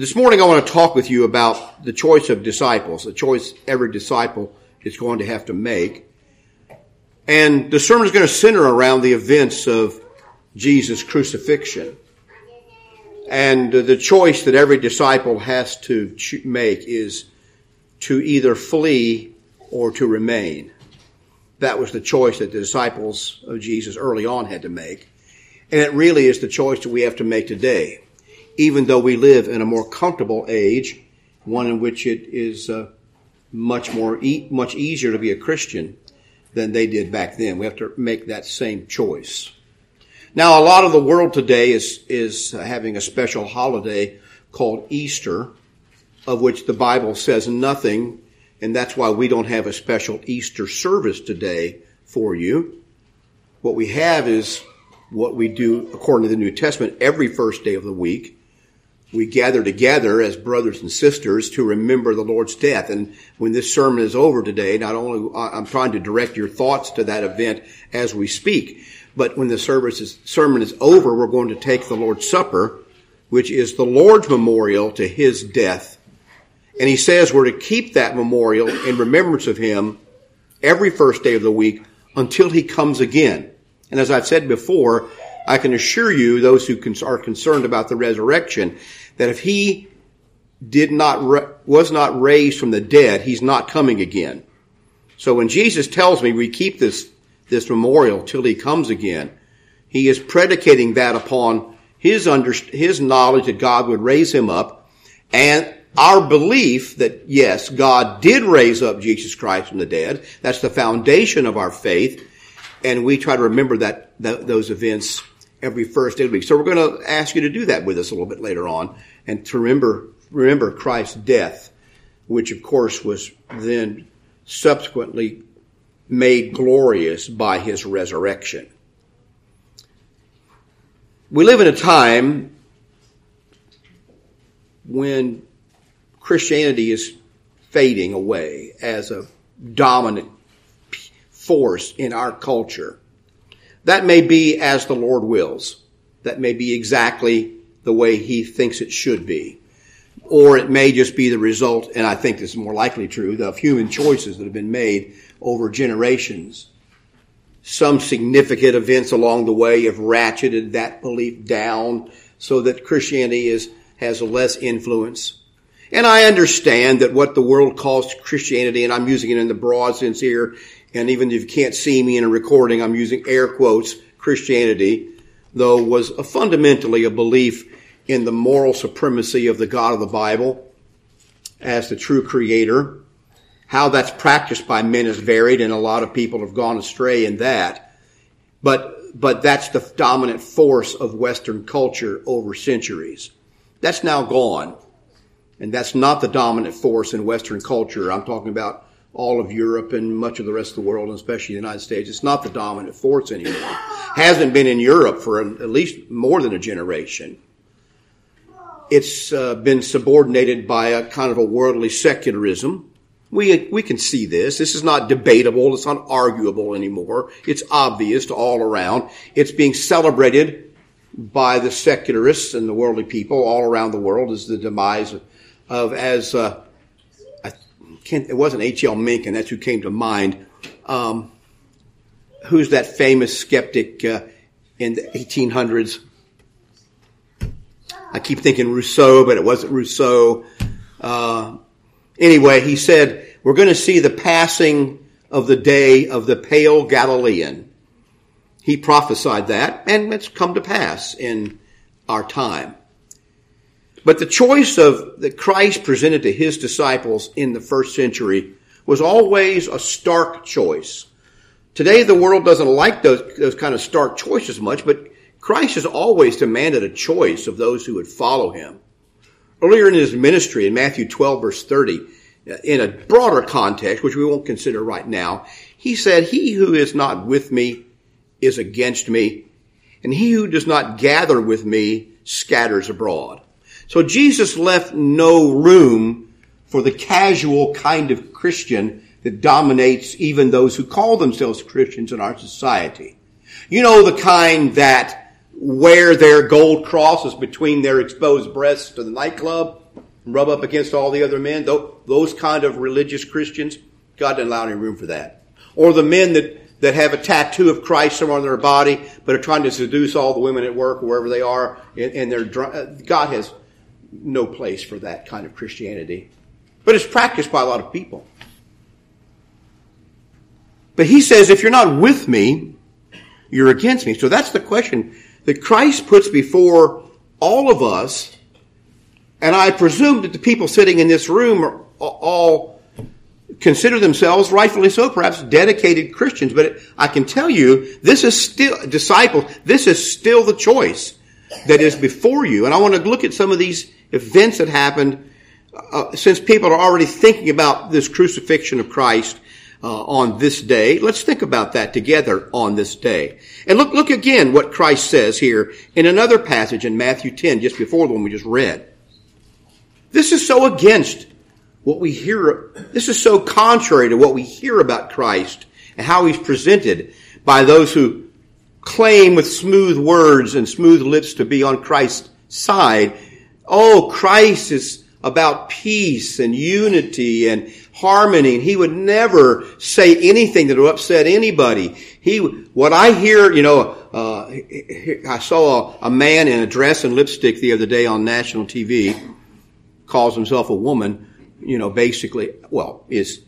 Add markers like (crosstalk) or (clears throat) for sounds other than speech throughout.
this morning I want to talk with you about the choice of disciples, the choice every disciple is going to have to make. And the sermon is going to center around the events of Jesus' crucifixion. And the choice that every disciple has to make is to either flee or to remain. That was the choice that the disciples of Jesus early on had to make. And it really is the choice that we have to make today. Even though we live in a more comfortable age, one in which it is uh, much more, e- much easier to be a Christian than they did back then. We have to make that same choice. Now, a lot of the world today is, is having a special holiday called Easter, of which the Bible says nothing, and that's why we don't have a special Easter service today for you. What we have is what we do according to the New Testament every first day of the week. We gather together as brothers and sisters to remember the Lord's death. And when this sermon is over today, not only I'm trying to direct your thoughts to that event as we speak, but when the service is, sermon is over, we're going to take the Lord's Supper, which is the Lord's memorial to His death. And He says we're to keep that memorial in remembrance of Him every first day of the week until He comes again. And as I've said before, I can assure you, those who are concerned about the resurrection, that if He did not, was not raised from the dead, He's not coming again. So when Jesus tells me we keep this this memorial till he comes again. He is predicating that upon his under, his knowledge that God would raise him up and our belief that yes, God did raise up Jesus Christ from the dead. That's the foundation of our faith. And we try to remember that, that those events every first day of the week. So we're going to ask you to do that with us a little bit later on and to remember, remember Christ's death, which of course was then subsequently made glorious by his resurrection. We live in a time when Christianity is fading away as a dominant force in our culture. That may be as the Lord wills. That may be exactly the way he thinks it should be. Or it may just be the result, and I think this is more likely true, of human choices that have been made over generations. Some significant events along the way have ratcheted that belief down so that Christianity is, has less influence. And I understand that what the world calls Christianity, and I'm using it in the broad sense here, and even if you can't see me in a recording, I'm using air quotes, Christianity, though was a fundamentally a belief in the moral supremacy of the God of the Bible as the true creator how that's practiced by men is varied and a lot of people have gone astray in that. But, but that's the dominant force of Western culture over centuries. That's now gone. And that's not the dominant force in Western culture. I'm talking about all of Europe and much of the rest of the world, and especially the United States. It's not the dominant force anymore. Hasn't been in Europe for at least more than a generation. It's uh, been subordinated by a kind of a worldly secularism we, we can see this. This is not debatable. It's not arguable anymore. It's obvious to all around. It's being celebrated by the secularists and the worldly people all around the world as the demise of, of as, uh, it wasn't H.L. Mencken, that's who came to mind. Um, who's that famous skeptic, uh, in the 1800s? I keep thinking Rousseau, but it wasn't Rousseau. Uh, Anyway, he said, we're going to see the passing of the day of the pale Galilean. He prophesied that, and it's come to pass in our time. But the choice of that Christ presented to his disciples in the first century was always a stark choice. Today the world doesn't like those, those kind of stark choices much, but Christ has always demanded a choice of those who would follow him. Earlier in his ministry, in Matthew 12 verse 30, in a broader context, which we won't consider right now, he said, he who is not with me is against me, and he who does not gather with me scatters abroad. So Jesus left no room for the casual kind of Christian that dominates even those who call themselves Christians in our society. You know, the kind that wear their gold crosses between their exposed breasts to the nightclub. rub up against all the other men, those kind of religious Christians, God didn't allow any room for that. Or the men that, that have a tattoo of Christ somewhere on their body, but are trying to seduce all the women at work, wherever they are, and, and they're, God has no place for that kind of Christianity. But it's practiced by a lot of people. But he says, if you're not with me, you're against me. So that's the question that Christ puts before all of us. And I presume that the people sitting in this room are all consider themselves, rightfully so, perhaps dedicated Christians. But I can tell you, this is still, disciples, this is still the choice that is before you. And I want to look at some of these events that happened uh, since people are already thinking about this crucifixion of Christ uh, on this day. Let's think about that together on this day. And look, look again what Christ says here in another passage in Matthew 10, just before the one we just read. This is so against what we hear. This is so contrary to what we hear about Christ and how he's presented by those who claim with smooth words and smooth lips to be on Christ's side. Oh, Christ is about peace and unity and harmony. He would never say anything that would upset anybody. He, what I hear, you know, uh, I saw a, a, man in a dress and lipstick the other day on national TV, calls himself a woman, you know, basically, well, is,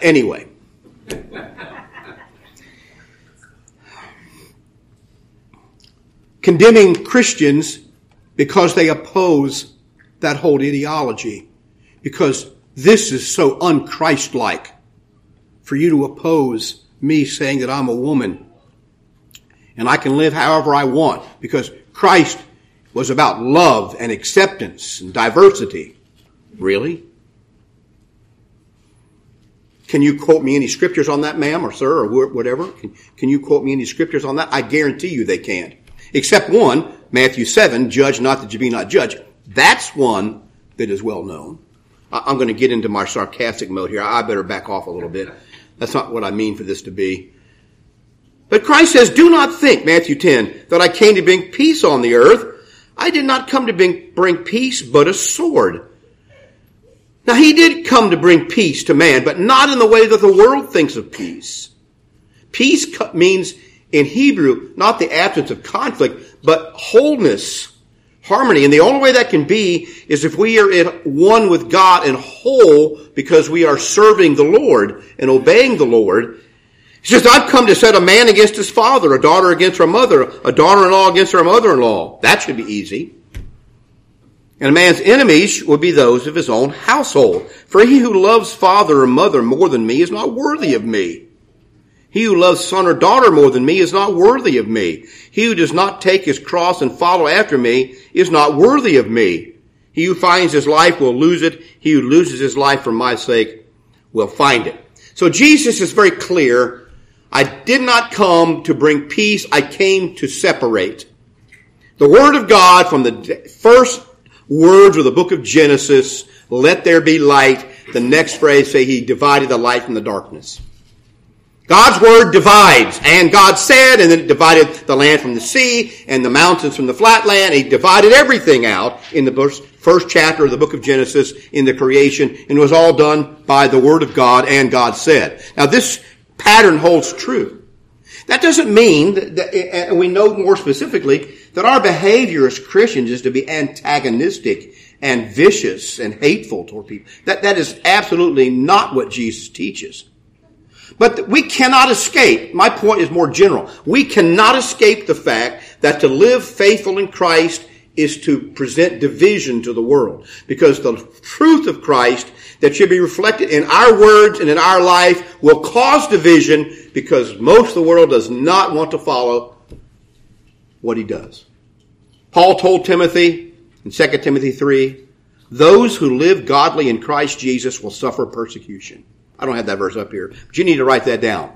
anyway. Condemning Christians because they oppose that whole ideology because this is so unchristlike for you to oppose me saying that I'm a woman and I can live however I want because Christ was about love and acceptance and diversity. Really? Can you quote me any scriptures on that, ma'am or sir or whatever? Can, can you quote me any scriptures on that? I guarantee you they can't. Except one, Matthew 7, judge not that you be not judged. That's one that is well known. I'm going to get into my sarcastic mode here. I better back off a little bit. That's not what I mean for this to be. But Christ says, do not think, Matthew 10, that I came to bring peace on the earth. I did not come to bring, bring peace, but a sword. Now he did come to bring peace to man, but not in the way that the world thinks of peace. Peace means in Hebrew, not the absence of conflict, but wholeness harmony. And the only way that can be is if we are in one with God and whole because we are serving the Lord and obeying the Lord. He says, I've come to set a man against his father, a daughter against her mother, a daughter-in-law against her mother-in-law. That should be easy. And a man's enemies will be those of his own household. For he who loves father or mother more than me is not worthy of me. He who loves son or daughter more than me is not worthy of me. He who does not take his cross and follow after me is not worthy of me. He who finds his life will lose it. He who loses his life for my sake will find it. So Jesus is very clear. I did not come to bring peace. I came to separate. The word of God from the first words of the book of Genesis, let there be light. The next phrase say he divided the light from the darkness. God's word divides, and God said, and then it divided the land from the sea and the mountains from the flat land. He divided everything out in the first chapter of the book of Genesis in the creation, and it was all done by the word of God and God said. Now this pattern holds true. That doesn't mean that, and we know more specifically, that our behavior as Christians is to be antagonistic and vicious and hateful toward people. That, that is absolutely not what Jesus teaches. But we cannot escape. My point is more general. We cannot escape the fact that to live faithful in Christ is to present division to the world. Because the truth of Christ that should be reflected in our words and in our life will cause division because most of the world does not want to follow what he does. Paul told Timothy in 2 Timothy 3, those who live godly in Christ Jesus will suffer persecution. I don't have that verse up here, but you need to write that down.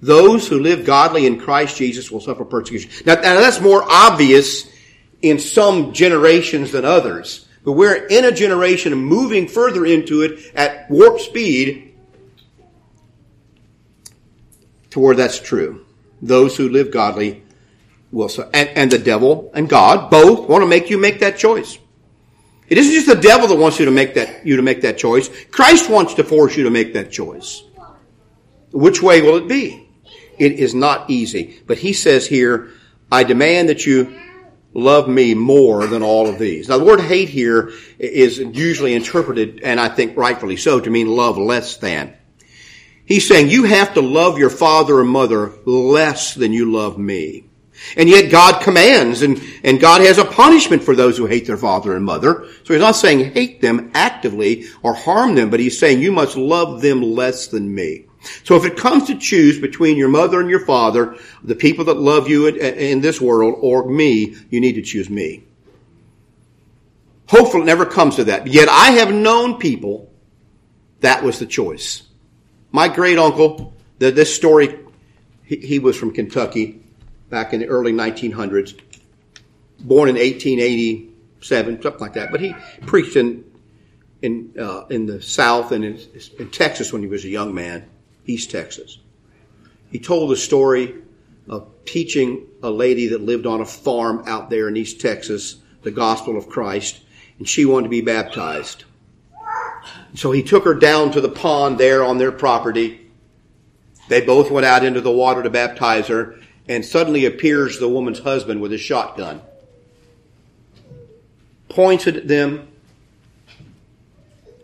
Those who live godly in Christ Jesus will suffer persecution. Now, now that's more obvious in some generations than others. But we're in a generation moving further into it at warp speed to where that's true. Those who live godly will, and, and the devil and God both want to make you make that choice. It isn't just the devil that wants you to make that, you to make that choice. Christ wants to force you to make that choice. Which way will it be? It is not easy. But he says here, I demand that you love me more than all of these. Now the word hate here is usually interpreted, and I think rightfully so, to mean love less than. He's saying you have to love your father and mother less than you love me. And yet God commands and, and God has a punishment for those who hate their father and mother. So he's not saying hate them actively or harm them, but he's saying you must love them less than me. So if it comes to choose between your mother and your father, the people that love you in, in this world, or me, you need to choose me. Hopefully it never comes to that. Yet I have known people that was the choice. My great uncle, this story, he was from Kentucky back in the early 1900s, born in 1887, something like that. But he preached in in uh, in the South and in, in Texas when he was a young man. East Texas. He told the story of teaching a lady that lived on a farm out there in East Texas the gospel of Christ, and she wanted to be baptized. So he took her down to the pond there on their property. They both went out into the water to baptize her, and suddenly appears the woman's husband with a shotgun. Points at them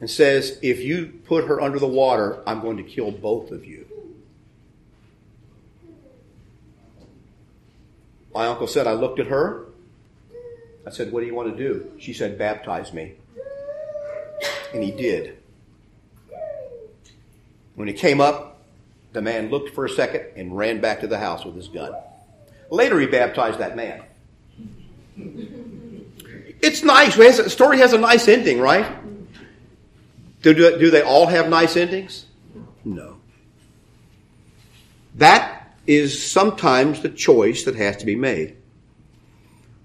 and says, If you put her under the water, I'm going to kill both of you. My uncle said, I looked at her. I said, What do you want to do? She said, Baptize me. And he did. When he came up, the man looked for a second and ran back to the house with his gun. Later, he baptized that man. It's nice. The story has a nice ending, right? Do, do, do they all have nice endings? No. That is sometimes the choice that has to be made.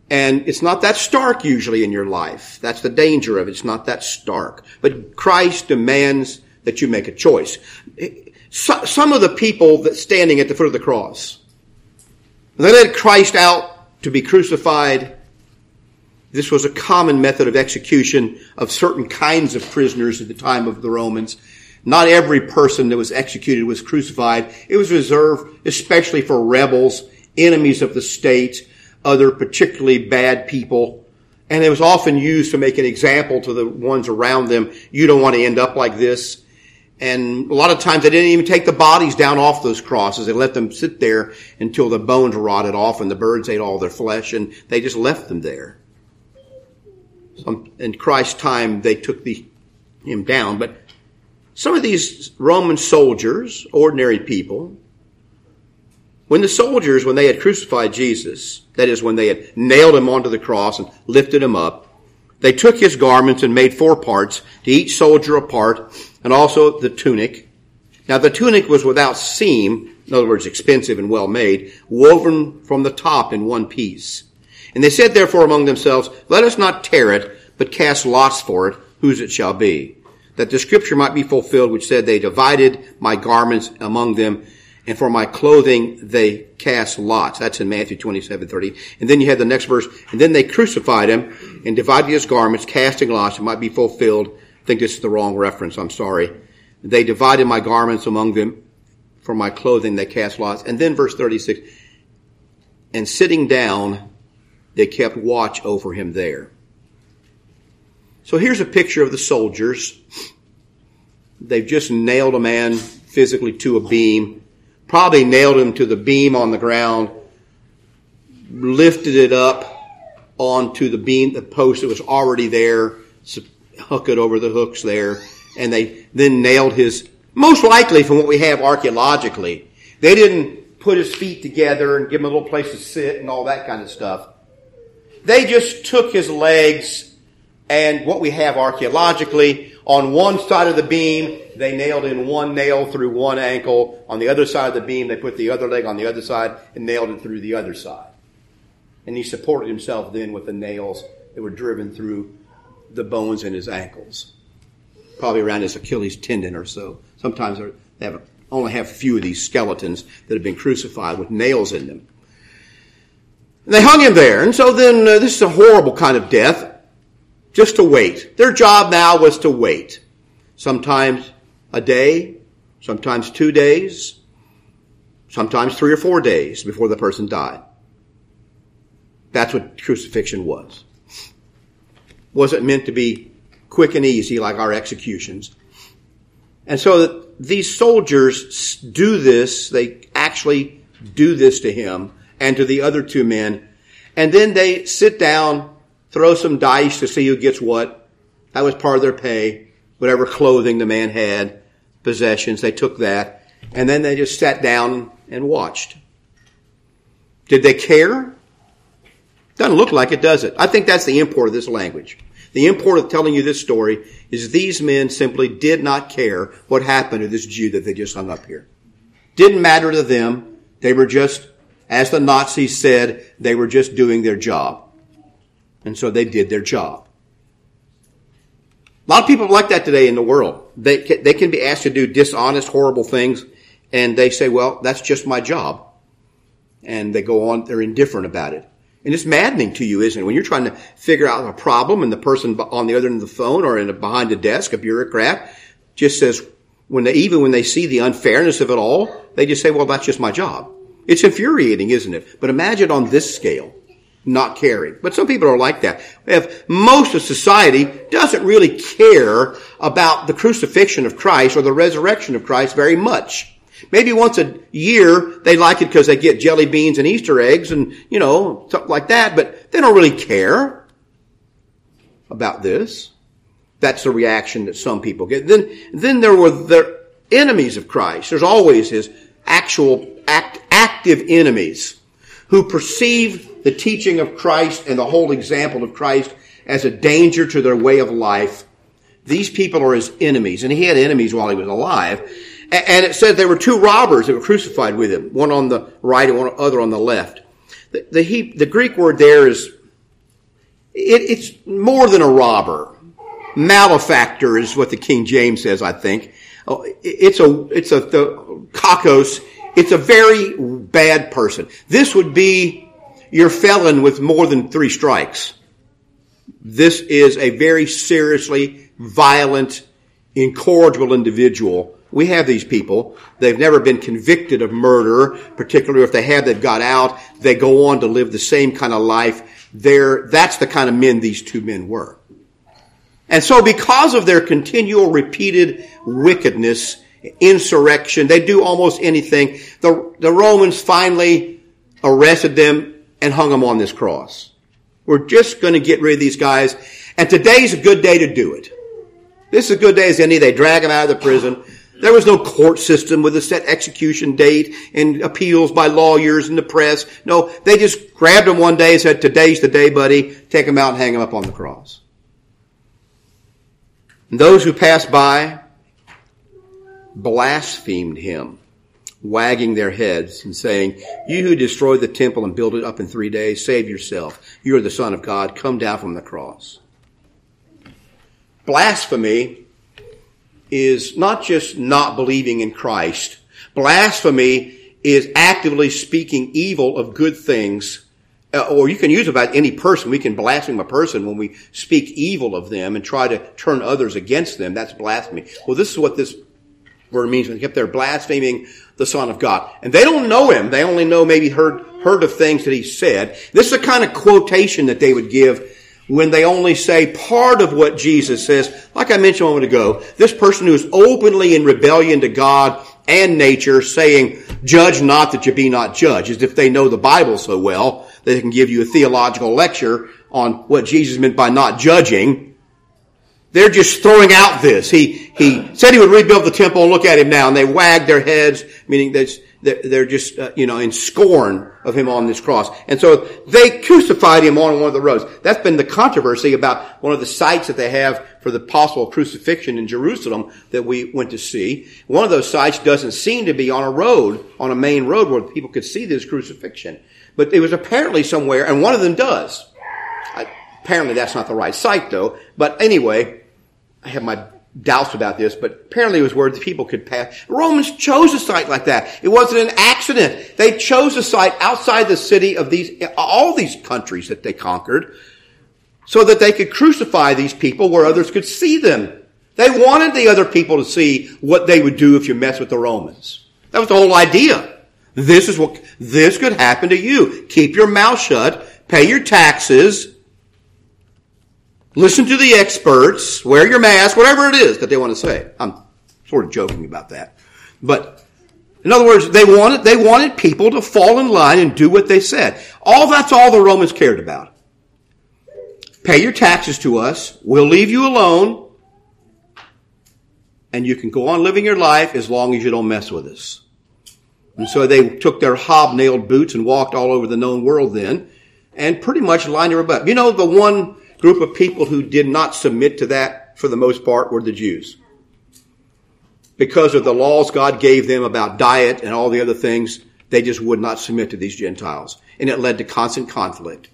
And it's not that stark usually in your life. That's the danger of it. It's not that stark. But Christ demands that you make a choice. Some of the people that standing at the foot of the cross, they led Christ out to be crucified this was a common method of execution of certain kinds of prisoners at the time of the Romans. Not every person that was executed was crucified. It was reserved especially for rebels, enemies of the state, other particularly bad people. And it was often used to make an example to the ones around them. You don't want to end up like this. And a lot of times they didn't even take the bodies down off those crosses. They let them sit there until the bones rotted off and the birds ate all their flesh and they just left them there. Some, in Christ's time, they took the, him down, but some of these Roman soldiers, ordinary people, when the soldiers, when they had crucified Jesus, that is, when they had nailed him onto the cross and lifted him up, they took his garments and made four parts, to each soldier a part, and also the tunic. Now the tunic was without seam, in other words, expensive and well made, woven from the top in one piece. And they said therefore among themselves, let us not tear it, but cast lots for it, whose it shall be. That the scripture might be fulfilled, which said, they divided my garments among them, and for my clothing they cast lots. That's in Matthew 27, 30. And then you have the next verse, and then they crucified him and divided his garments, casting lots. It might be fulfilled. Think this is the wrong reference. I'm sorry. They divided my garments among them. For my clothing they cast lots. And then verse 36. And sitting down, they kept watch over him there. So here's a picture of the soldiers. They've just nailed a man physically to a beam, probably nailed him to the beam on the ground, lifted it up onto the beam, the post that was already there, hook it over the hooks there, and they then nailed his, most likely from what we have archaeologically, they didn't put his feet together and give him a little place to sit and all that kind of stuff. They just took his legs and what we have archaeologically, on one side of the beam, they nailed in one nail through one ankle. On the other side of the beam, they put the other leg on the other side and nailed it through the other side. And he supported himself then with the nails that were driven through the bones in his ankles. Probably around his Achilles tendon or so. Sometimes they have, only have a few of these skeletons that have been crucified with nails in them. And they hung him there. And so then uh, this is a horrible kind of death. Just to wait. Their job now was to wait. Sometimes a day, sometimes two days, sometimes three or four days before the person died. That's what crucifixion was. Wasn't meant to be quick and easy like our executions. And so these soldiers do this, they actually do this to him and to the other two men. And then they sit down, throw some dice to see who gets what. That was part of their pay. Whatever clothing the man had, possessions, they took that. And then they just sat down and watched. Did they care? Doesn't look like it, does it? I think that's the import of this language. The import of telling you this story is these men simply did not care what happened to this Jew that they just hung up here. Didn't matter to them. They were just, as the Nazis said, they were just doing their job. And so they did their job. A lot of people like that today in the world. They, they can be asked to do dishonest, horrible things, and they say, well, that's just my job. And they go on, they're indifferent about it. And it's maddening to you, isn't it? When you're trying to figure out a problem and the person on the other end of the phone or in a, behind a desk, a bureaucrat, just says, when they, even when they see the unfairness of it all, they just say, well, that's just my job. It's infuriating, isn't it? But imagine on this scale, not caring. But some people are like that. If most of society doesn't really care about the crucifixion of Christ or the resurrection of Christ very much. Maybe once a year they like it because they get jelly beans and Easter eggs and, you know, something like that, but they don't really care about this. That's the reaction that some people get. Then, then there were the enemies of Christ. There's always his actual act, active enemies who perceive the teaching of Christ and the whole example of Christ as a danger to their way of life. These people are his enemies, and he had enemies while he was alive. And it said there were two robbers that were crucified with him, one on the right and one other on the left. The, the, the Greek word there is, it, it's more than a robber. Malefactor is what the King James says, I think. Oh, it's a, it's a, the kakos, it's a very bad person. This would be your felon with more than three strikes. This is a very seriously violent, incorrigible individual we have these people. They've never been convicted of murder, particularly if they have, they've got out. They go on to live the same kind of life. They're, that's the kind of men these two men were. And so because of their continual repeated wickedness, insurrection, they do almost anything. The, the Romans finally arrested them and hung them on this cross. We're just going to get rid of these guys. And today's a good day to do it. This is a good day as any. They drag them out of the prison. There was no court system with a set execution date and appeals by lawyers and the press. No, they just grabbed him one day and said, today's the day, buddy. Take him out and hang him up on the cross. And those who passed by blasphemed him, wagging their heads and saying, you who destroyed the temple and built it up in three days, save yourself. You are the son of God. Come down from the cross. Blasphemy is not just not believing in Christ. Blasphemy is actively speaking evil of good things. Uh, or you can use about any person. We can blaspheme a person when we speak evil of them and try to turn others against them. That's blasphemy. Well, this is what this word means. When they're blaspheming the Son of God. And they don't know him. They only know maybe heard, heard of things that he said. This is the kind of quotation that they would give when they only say part of what Jesus says. Like I mentioned a moment ago, this person who is openly in rebellion to God and nature saying, judge not that you be not judged, as if they know the Bible so well that they can give you a theological lecture on what Jesus meant by not judging. They're just throwing out this. He, he said he would rebuild the temple and look at him now and they wag their heads, meaning that's, they're just, uh, you know, in scorn of him on this cross. And so they crucified him on one of the roads. That's been the controversy about one of the sites that they have for the possible crucifixion in Jerusalem that we went to see. One of those sites doesn't seem to be on a road, on a main road where people could see this crucifixion. But it was apparently somewhere, and one of them does. Apparently that's not the right site though. But anyway, I have my doubts about this, but apparently it was where the people could pass. Romans chose a site like that. It wasn't an accident. They chose a site outside the city of these, all these countries that they conquered so that they could crucify these people where others could see them. They wanted the other people to see what they would do if you mess with the Romans. That was the whole idea. This is what, this could happen to you. Keep your mouth shut, pay your taxes, listen to the experts, wear your mask, whatever it is that they want to say. I'm sort of joking about that. But in other words, they wanted, they wanted people to fall in line and do what they said. All that's all the Romans cared about. Pay your taxes to us. We'll leave you alone. And you can go on living your life as long as you don't mess with us. And so they took their hobnailed boots and walked all over the known world then and pretty much lined their butt. You know, the one group of people who did not submit to that for the most part were the Jews. Because of the laws God gave them about diet and all the other things, they just would not submit to these Gentiles. And it led to constant conflict.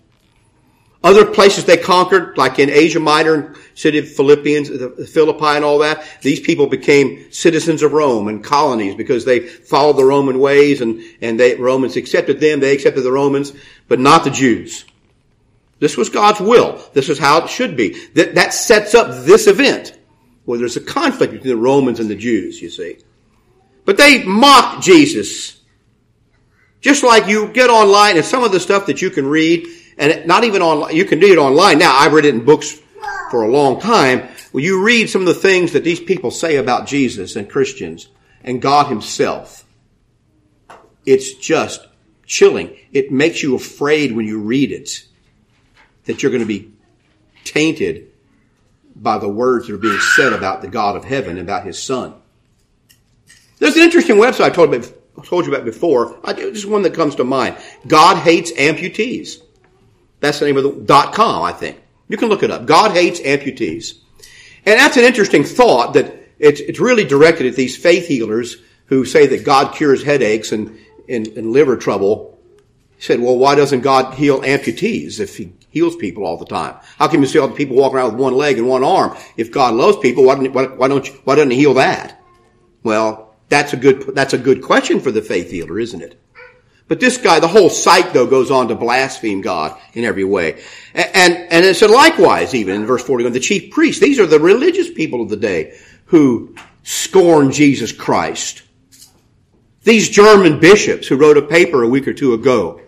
Other places they conquered, like in Asia Minor, city of Philippians, Philippi and all that, these people became citizens of Rome and colonies because they followed the Roman ways and, and they, Romans accepted them, they accepted the Romans, but not the Jews. This was God's will. This is how it should be. That, that sets up this event where there's a conflict between the Romans and the Jews, you see. But they mocked Jesus. Just like you get online and some of the stuff that you can read and not even online. You can do it online now. I've read it in books for a long time. Well, you read some of the things that these people say about Jesus and Christians and God Himself. It's just chilling. It makes you afraid when you read it that you're going to be tainted by the words that are being said about the God of heaven, about His Son. There's an interesting website I told, told you about before. Just one that comes to mind. God hates amputees. That's the name of the dot com, I think. You can look it up. God hates amputees. And that's an interesting thought that it's, it's really directed at these faith healers who say that God cures headaches and, and, and liver trouble. He said, well, why doesn't God heal amputees if he heals people all the time? How can you see all the people walking around with one leg and one arm? If God loves people, why, don't, why, why don't you, why doesn't he heal that? Well, that's a good, that's a good question for the faith healer, isn't it? But this guy, the whole site though, goes on to blaspheme God in every way. And, and, and it said likewise, even in verse 41, the chief priests, these are the religious people of the day who scorn Jesus Christ. These German bishops who wrote a paper a week or two ago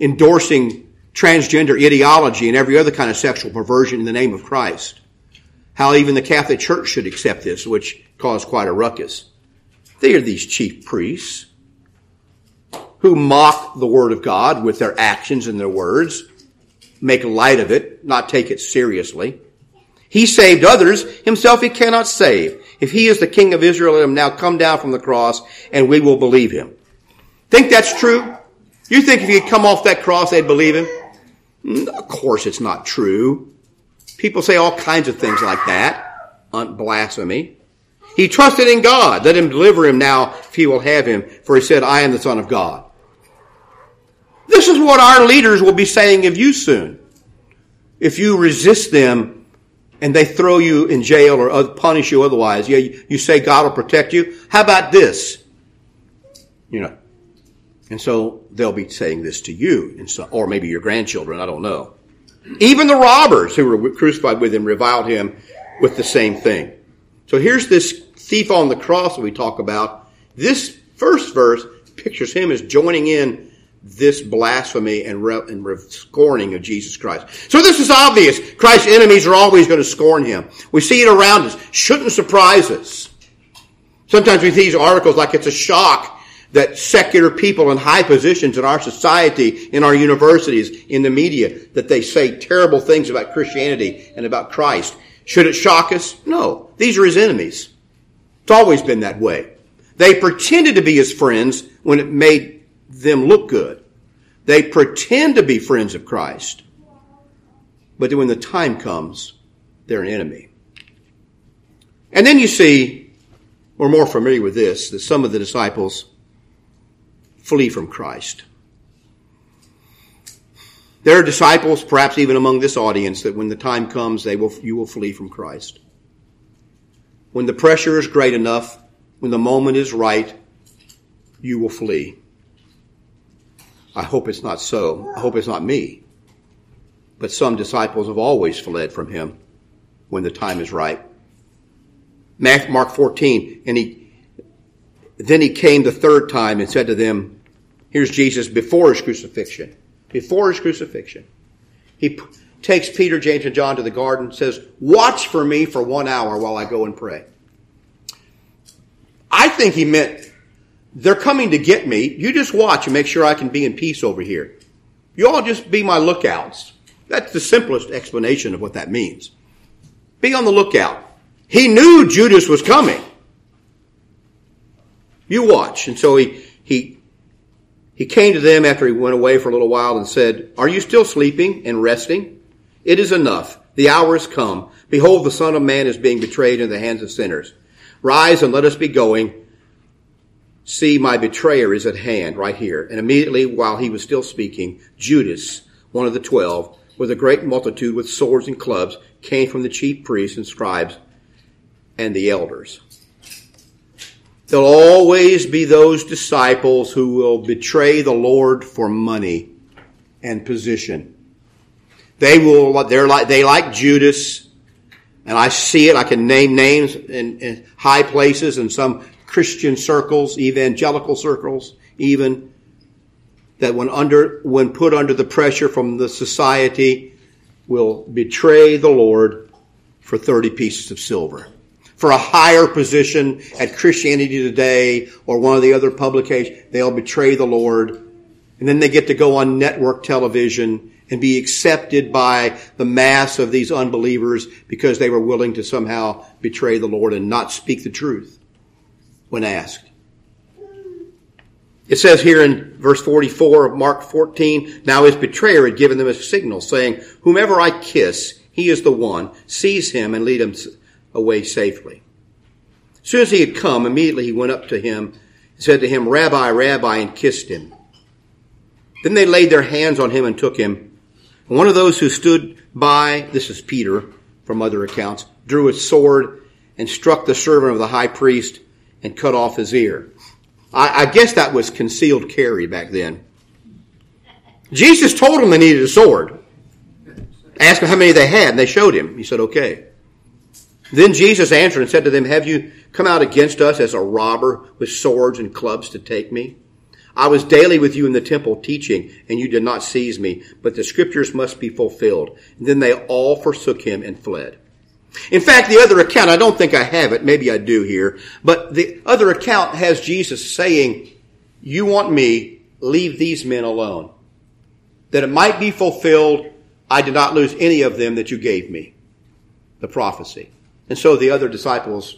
endorsing transgender ideology and every other kind of sexual perversion in the name of Christ. How even the Catholic Church should accept this, which caused quite a ruckus. They are these chief priests who mock the Word of God with their actions and their words, make light of it, not take it seriously. He saved others, himself he cannot save. If he is the King of Israel, let him now come down from the cross and we will believe him. Think that's true? You think if he'd come off that cross, they'd believe him? Of course it's not true. People say all kinds of things like that. Blasphemy. He trusted in God. Let him deliver him now if he will have him. For he said, I am the Son of God. This is what our leaders will be saying of you soon. If you resist them and they throw you in jail or punish you otherwise, yeah, you say God will protect you. How about this? You know. And so they'll be saying this to you, so, or maybe your grandchildren, I don't know. Even the robbers who were crucified with him reviled him with the same thing. So here's this thief on the cross that we talk about. This first verse pictures him as joining in this blasphemy and, re- and re- scorning of Jesus Christ. So this is obvious. Christ's enemies are always going to scorn him. We see it around us. Shouldn't surprise us. Sometimes we see these articles like it's a shock that secular people in high positions in our society, in our universities, in the media, that they say terrible things about Christianity and about Christ. Should it shock us? No. These are his enemies. It's always been that way. They pretended to be his friends when it made them look good. They pretend to be friends of Christ, but when the time comes, they're an enemy. And then you see, we're more familiar with this, that some of the disciples flee from Christ. There are disciples, perhaps even among this audience, that when the time comes, they will, you will flee from Christ. when the pressure is great enough, when the moment is right, you will flee. I hope it's not so. I hope it's not me. But some disciples have always fled from him when the time is right. Mark 14, and he, then he came the third time and said to them, here's Jesus before his crucifixion. Before his crucifixion. He takes Peter, James, and John to the garden, says, watch for me for one hour while I go and pray. I think he meant, they're coming to get me. You just watch and make sure I can be in peace over here. You all just be my lookouts. That's the simplest explanation of what that means. Be on the lookout. He knew Judas was coming. You watch. And so he, he, he came to them after he went away for a little while and said, Are you still sleeping and resting? It is enough. The hour is come. Behold, the Son of Man is being betrayed into the hands of sinners. Rise and let us be going. See, my betrayer is at hand right here. And immediately while he was still speaking, Judas, one of the twelve, with a great multitude with swords and clubs, came from the chief priests and scribes and the elders. There'll always be those disciples who will betray the Lord for money and position. They will, they're like, they like Judas, and I see it, I can name names in, in high places in some Christian circles, evangelical circles, even, that when under, when put under the pressure from the society, will betray the Lord for 30 pieces of silver. For a higher position at Christianity Today or one of the other publications, they'll betray the Lord. And then they get to go on network television and be accepted by the mass of these unbelievers because they were willing to somehow betray the Lord and not speak the truth when asked. It says here in verse 44 of Mark 14, now his betrayer had given them a signal saying, whomever I kiss, he is the one. Seize him and lead him away safely. As soon as he had come, immediately he went up to him and said to him, Rabbi, Rabbi, and kissed him. Then they laid their hands on him and took him. And one of those who stood by, this is Peter from other accounts, drew his sword and struck the servant of the high priest and cut off his ear. I, I guess that was concealed carry back then. Jesus told them they needed a sword. Asked him how many they had, and they showed him. He said, okay. Then Jesus answered and said to them, Have you come out against us as a robber with swords and clubs to take me? I was daily with you in the temple teaching, and you did not seize me, but the scriptures must be fulfilled. And then they all forsook him and fled. In fact, the other account, I don't think I have it, maybe I do here, but the other account has Jesus saying, you want me, leave these men alone. That it might be fulfilled, I did not lose any of them that you gave me. The prophecy. And so the other disciples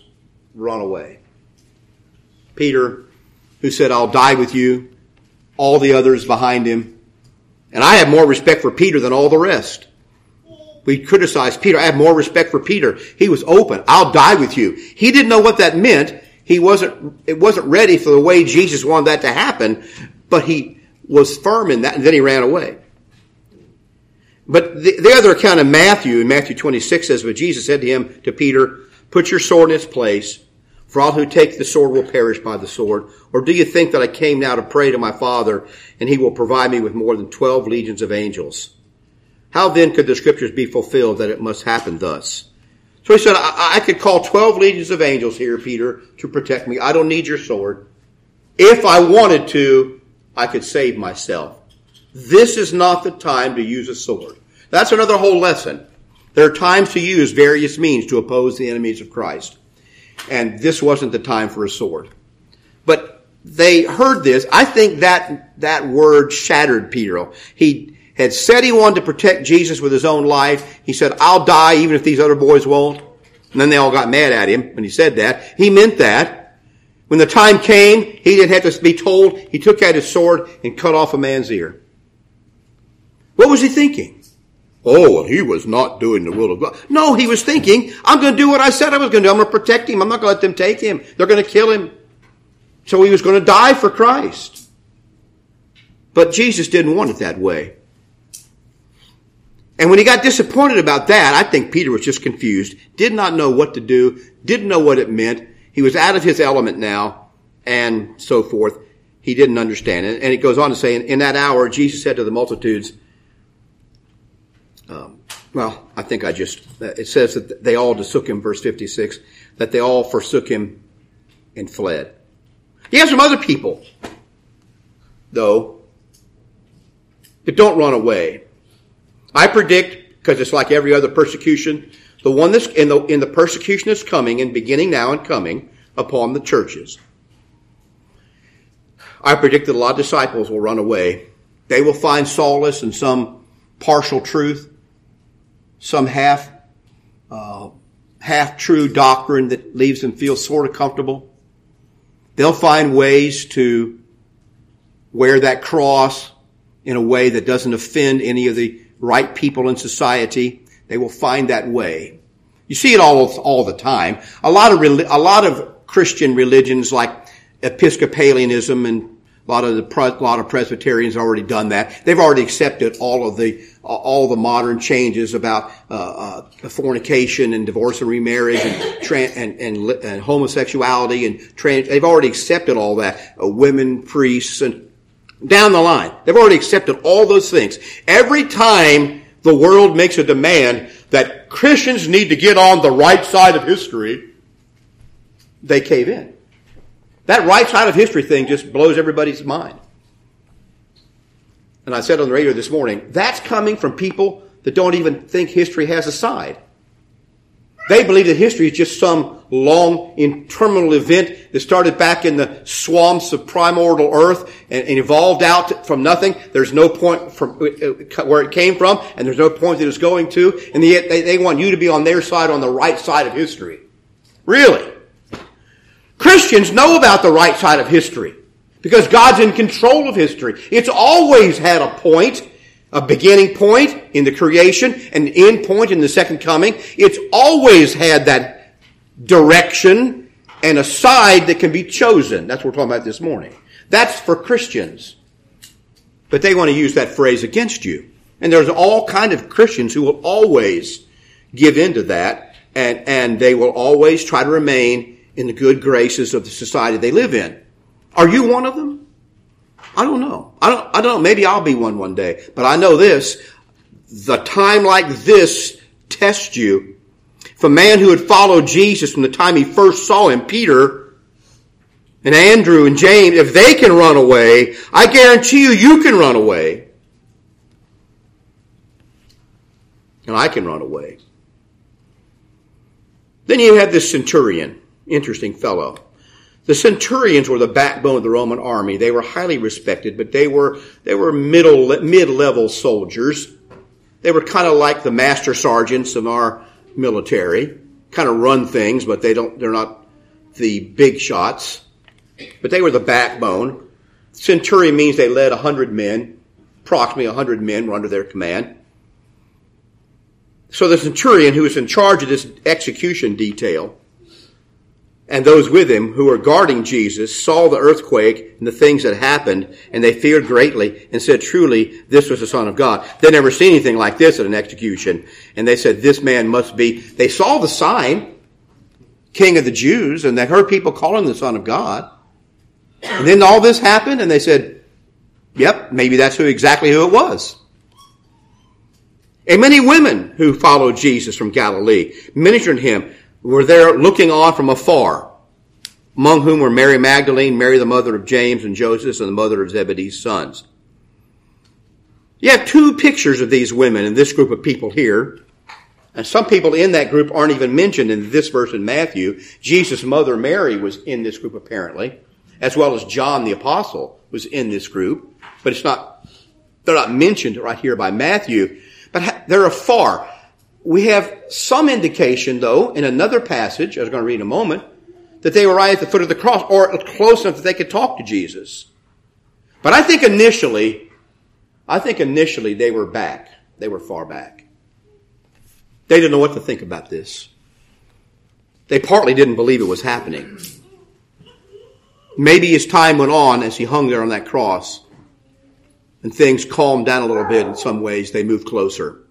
run away. Peter, who said, I'll die with you, all the others behind him. And I have more respect for Peter than all the rest. We criticize Peter. I have more respect for Peter. He was open. I'll die with you. He didn't know what that meant. He wasn't, it wasn't ready for the way Jesus wanted that to happen, but he was firm in that and then he ran away. But the, the other account of Matthew, in Matthew 26 says, but Jesus said to him, to Peter, put your sword in its place, for all who take the sword will perish by the sword. Or do you think that I came now to pray to my Father, and he will provide me with more than 12 legions of angels? How then could the scriptures be fulfilled that it must happen thus? So he said, I, I could call 12 legions of angels here, Peter, to protect me. I don't need your sword. If I wanted to, I could save myself. This is not the time to use a sword. That's another whole lesson. There are times to use various means to oppose the enemies of Christ. And this wasn't the time for a sword. But they heard this. I think that, that word shattered Peter. He, had said he wanted to protect Jesus with his own life. He said, I'll die even if these other boys won't. And then they all got mad at him when he said that. He meant that. When the time came, he didn't have to be told. He took out his sword and cut off a man's ear. What was he thinking? Oh, well, he was not doing the will of God. No, he was thinking, I'm going to do what I said I was going to do. I'm going to protect him. I'm not going to let them take him. They're going to kill him. So he was going to die for Christ. But Jesus didn't want it that way. And when he got disappointed about that, I think Peter was just confused, did not know what to do, didn't know what it meant. He was out of his element now, and so forth. He didn't understand it. And it goes on to say, in, that hour, Jesus said to the multitudes, um, well, I think I just, it says that they all forsook him, verse 56, that they all forsook him and fled. You have some other people, though, that don't run away. I predict, because it's like every other persecution, the one that's in the, in the persecution that's coming and beginning now and coming upon the churches. I predict that a lot of disciples will run away. They will find solace in some partial truth, some half, uh, half true doctrine that leaves them feel sort of comfortable. They'll find ways to wear that cross in a way that doesn't offend any of the right people in society. They will find that way. You see it all, all the time. A lot of, a lot of Christian religions like Episcopalianism and a lot of the a lot of Presbyterians already done that. They've already accepted all of the all the modern changes about uh, uh, fornication and divorce and remarriage and, and, and, and homosexuality and trans. They've already accepted all that. Uh, women, priests, and down the line, they've already accepted all those things. Every time the world makes a demand that Christians need to get on the right side of history, they cave in. That right side of history thing just blows everybody's mind. And I said on the radio this morning, that's coming from people that don't even think history has a side. They believe that history is just some long, interminable event that started back in the swamps of primordial earth and, and evolved out from nothing. There's no point from uh, uh, where it came from, and there's no point that it's going to. And yet they, they want you to be on their side, on the right side of history. Really? Christians know about the right side of history because God's in control of history. It's always had a point, a beginning point in the creation, an end point in the second coming. It's always had that direction and a side that can be chosen. That's what we're talking about this morning. That's for Christians. But they want to use that phrase against you. And there's all kind of Christians who will always give into that and, and they will always try to remain in the good graces of the society they live in. Are you one of them? I don't know. I don't, I don't know. Maybe I'll be one one day. But I know this. The time like this tests you. If a man who had followed Jesus from the time he first saw him, Peter, and Andrew and James, if they can run away, I guarantee you, you can run away. And I can run away. Then you have this centurion. Interesting fellow. The centurions were the backbone of the Roman army. They were highly respected, but they were, they were middle, mid-level soldiers. They were kind of like the master sergeants of our military. Kind of run things, but they don't, they're not the big shots. But they were the backbone. Centurion means they led a hundred men. Approximately a hundred men were under their command. So the centurion who was in charge of this execution detail and those with him who were guarding Jesus saw the earthquake and the things that happened, and they feared greatly and said, truly, this was the Son of God. They never seen anything like this at an execution. And they said, this man must be, they saw the sign, King of the Jews, and they heard people calling the Son of God. And then all this happened, and they said, yep, maybe that's who exactly who it was. And many women who followed Jesus from Galilee ministered him were there looking on from afar, among whom were Mary Magdalene, Mary the mother of James and Joseph, and the mother of Zebedee's sons. You have two pictures of these women in this group of people here. And some people in that group aren't even mentioned in this verse in Matthew. Jesus' mother Mary was in this group apparently, as well as John the apostle was in this group. But it's not, they're not mentioned right here by Matthew. But they're afar. We have some indication, though, in another passage, I was going to read in a moment, that they were right at the foot of the cross, or close enough that they could talk to Jesus. But I think initially, I think initially they were back. They were far back. They didn't know what to think about this. They partly didn't believe it was happening. Maybe as time went on, as he hung there on that cross, and things calmed down a little bit in some ways, they moved closer.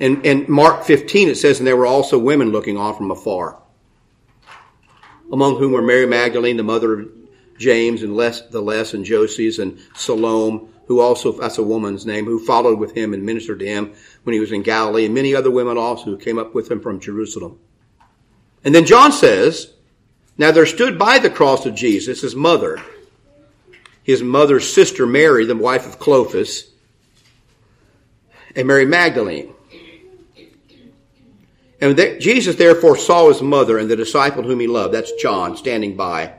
And in Mark 15 it says, and there were also women looking on from afar, among whom were Mary Magdalene, the mother of James and Les, the Less and Joses and Salome, who also, that's a woman's name, who followed with him and ministered to him when he was in Galilee, and many other women also who came up with him from Jerusalem. And then John says, now there stood by the cross of Jesus his mother, his mother's sister Mary, the wife of Clophas, and Mary Magdalene. And Jesus therefore saw his mother and the disciple whom he loved, that's John, standing by.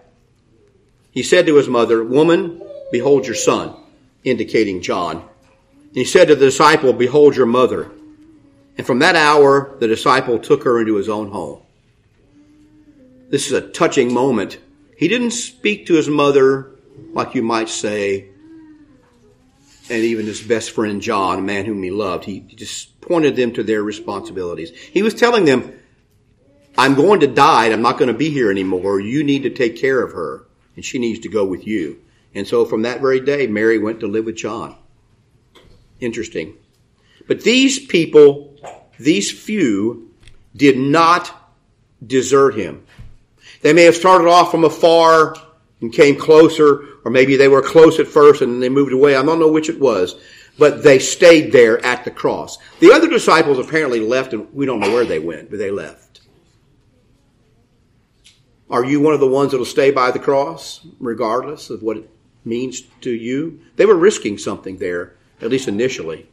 He said to his mother, Woman, behold your son, indicating John. And he said to the disciple, Behold your mother. And from that hour, the disciple took her into his own home. This is a touching moment. He didn't speak to his mother like you might say, and even his best friend John, a man whom he loved. He just pointed them to their responsibilities. He was telling them, I'm going to die and I'm not going to be here anymore. You need to take care of her and she needs to go with you. And so from that very day, Mary went to live with John. Interesting. But these people, these few, did not desert him. They may have started off from afar and came closer, or maybe they were close at first and then they moved away. I don't know which it was, but they stayed there at the cross. The other disciples apparently left and we don't know where they went, but they left. Are you one of the ones that'll stay by the cross, regardless of what it means to you? They were risking something there, at least initially.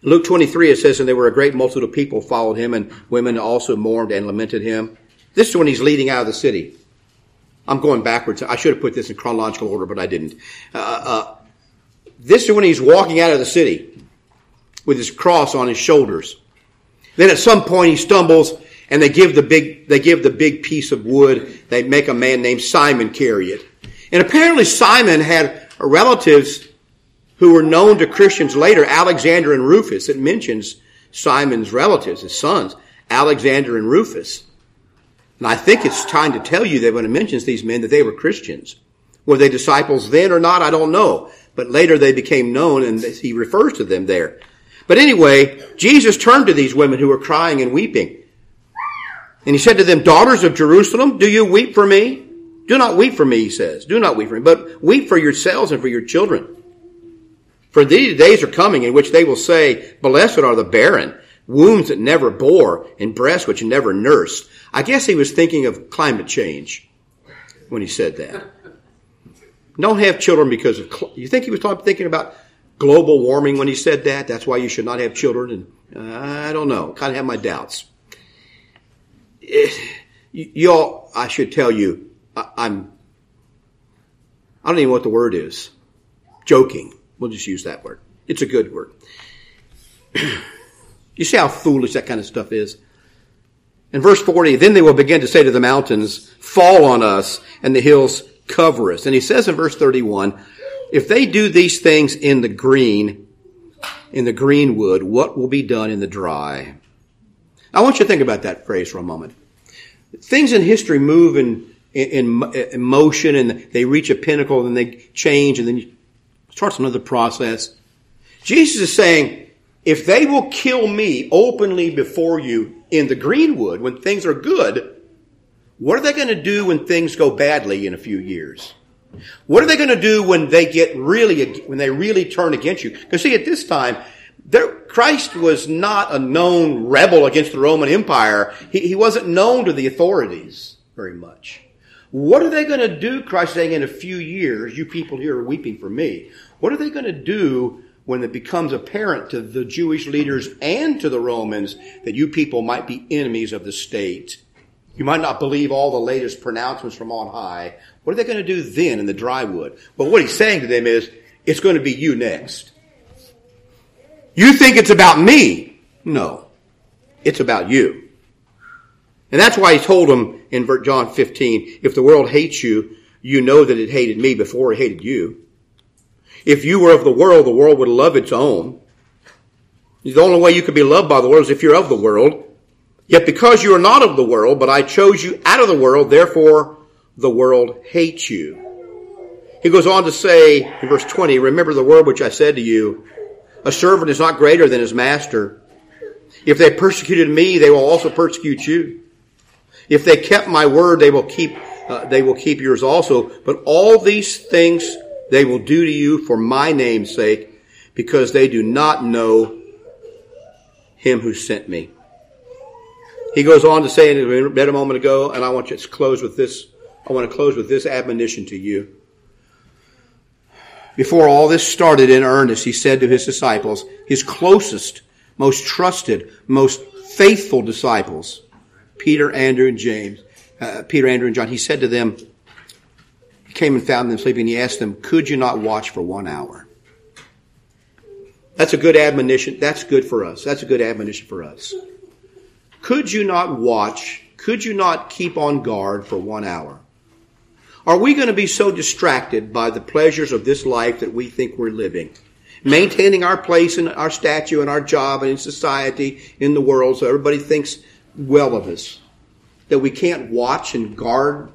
Luke 23, it says, And there were a great multitude of people followed him, and women also mourned and lamented him. This is when he's leading out of the city. I'm going backwards. I should have put this in chronological order, but I didn't. Uh, uh, this is when he's walking out of the city with his cross on his shoulders. Then at some point he stumbles and they give the big, they give the big piece of wood. They make a man named Simon carry it. And apparently Simon had relatives who were known to Christians later, Alexander and Rufus. It mentions Simon's relatives, his sons, Alexander and Rufus. And I think it's time to tell you that when it mentions these men that they were Christians. Were they disciples then or not? I don't know. But later they became known and he refers to them there. But anyway, Jesus turned to these women who were crying and weeping. And he said to them, daughters of Jerusalem, do you weep for me? Do not weep for me, he says. Do not weep for me, but weep for yourselves and for your children. For these days are coming in which they will say, blessed are the barren wombs that never bore, and breasts which never nursed. I guess he was thinking of climate change when he said that. Don't have children because of, cl- you think he was talking, thinking about global warming when he said that? That's why you should not have children. And uh, I don't know. Kind of have my doubts. It, y'all, I should tell you, I, I'm, I don't even know what the word is. Joking. We'll just use that word. It's a good word. (clears throat) You see how foolish that kind of stuff is? In verse 40, then they will begin to say to the mountains, fall on us, and the hills cover us. And he says in verse 31, if they do these things in the green, in the green wood, what will be done in the dry? I want you to think about that phrase for a moment. Things in history move in, in, in motion and they reach a pinnacle and they change and then starts another process. Jesus is saying, if they will kill me openly before you in the greenwood when things are good, what are they going to do when things go badly in a few years? What are they going to do when they get really, when they really turn against you? Because see, at this time, there, Christ was not a known rebel against the Roman Empire. He, he wasn't known to the authorities very much. What are they going to do, Christ saying, in a few years, you people here are weeping for me. What are they going to do when it becomes apparent to the Jewish leaders and to the Romans that you people might be enemies of the state. You might not believe all the latest pronouncements from on high. What are they going to do then in the dry wood? But what he's saying to them is, it's going to be you next. You think it's about me. No. It's about you. And that's why he told them in John 15, if the world hates you, you know that it hated me before it hated you. If you were of the world, the world would love its own. The only way you could be loved by the world is if you're of the world. Yet because you are not of the world, but I chose you out of the world, therefore the world hates you. He goes on to say in verse 20, remember the word which I said to you, a servant is not greater than his master. If they persecuted me, they will also persecute you. If they kept my word, they will keep uh, they will keep yours also. But all these things they will do to you for my name's sake, because they do not know him who sent me. He goes on to say, and we read a moment ago, and I want you to close with this. I want to close with this admonition to you. Before all this started in earnest, he said to his disciples, his closest, most trusted, most faithful disciples, Peter, Andrew, and James, uh, Peter, Andrew, and John, he said to them, he came and found them sleeping, he asked them, could you not watch for one hour? That's a good admonition. That's good for us. That's a good admonition for us. Could you not watch? Could you not keep on guard for one hour? Are we going to be so distracted by the pleasures of this life that we think we're living? Maintaining our place and our statue and our job and in society, in the world, so everybody thinks well of us. That we can't watch and guard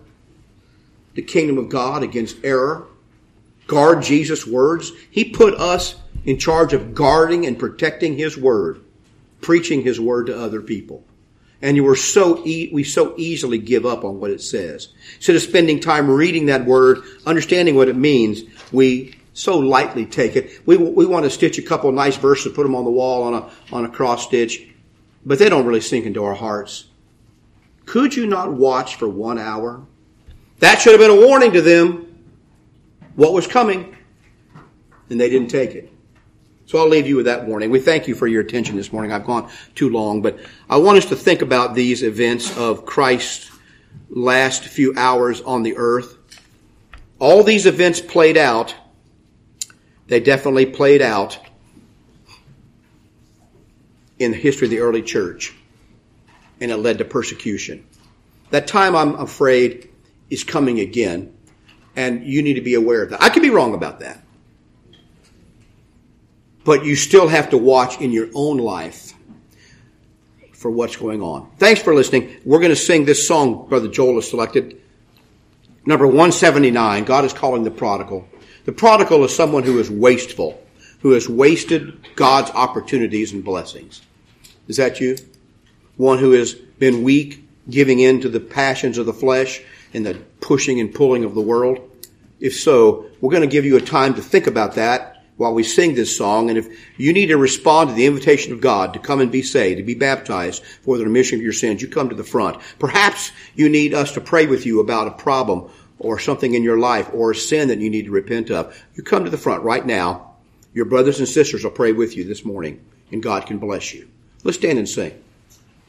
the kingdom of God against error. Guard Jesus' words. He put us in charge of guarding and protecting His word, preaching His word to other people and you were so e- we so easily give up on what it says. Instead of spending time reading that word, understanding what it means, we so lightly take it. We, we want to stitch a couple nice verses, put them on the wall on a, on a cross stitch, but they don't really sink into our hearts. Could you not watch for one hour? That should have been a warning to them what was coming, and they didn't take it. So I'll leave you with that warning. We thank you for your attention this morning. I've gone too long, but I want us to think about these events of Christ's last few hours on the earth. All these events played out. They definitely played out in the history of the early church. And it led to persecution. That time, I'm afraid, is coming again. And you need to be aware of that. I could be wrong about that but you still have to watch in your own life for what's going on. Thanks for listening. We're going to sing this song Brother Joel has selected. Number 179, God is calling the prodigal. The prodigal is someone who is wasteful, who has wasted God's opportunities and blessings. Is that you? One who has been weak, giving in to the passions of the flesh and the pushing and pulling of the world? If so, we're going to give you a time to think about that while we sing this song. And if you need to respond to the invitation of God to come and be saved, to be baptized for the remission of your sins, you come to the front. Perhaps you need us to pray with you about a problem or something in your life or a sin that you need to repent of. You come to the front right now. Your brothers and sisters will pray with you this morning and God can bless you. Let's stand and sing.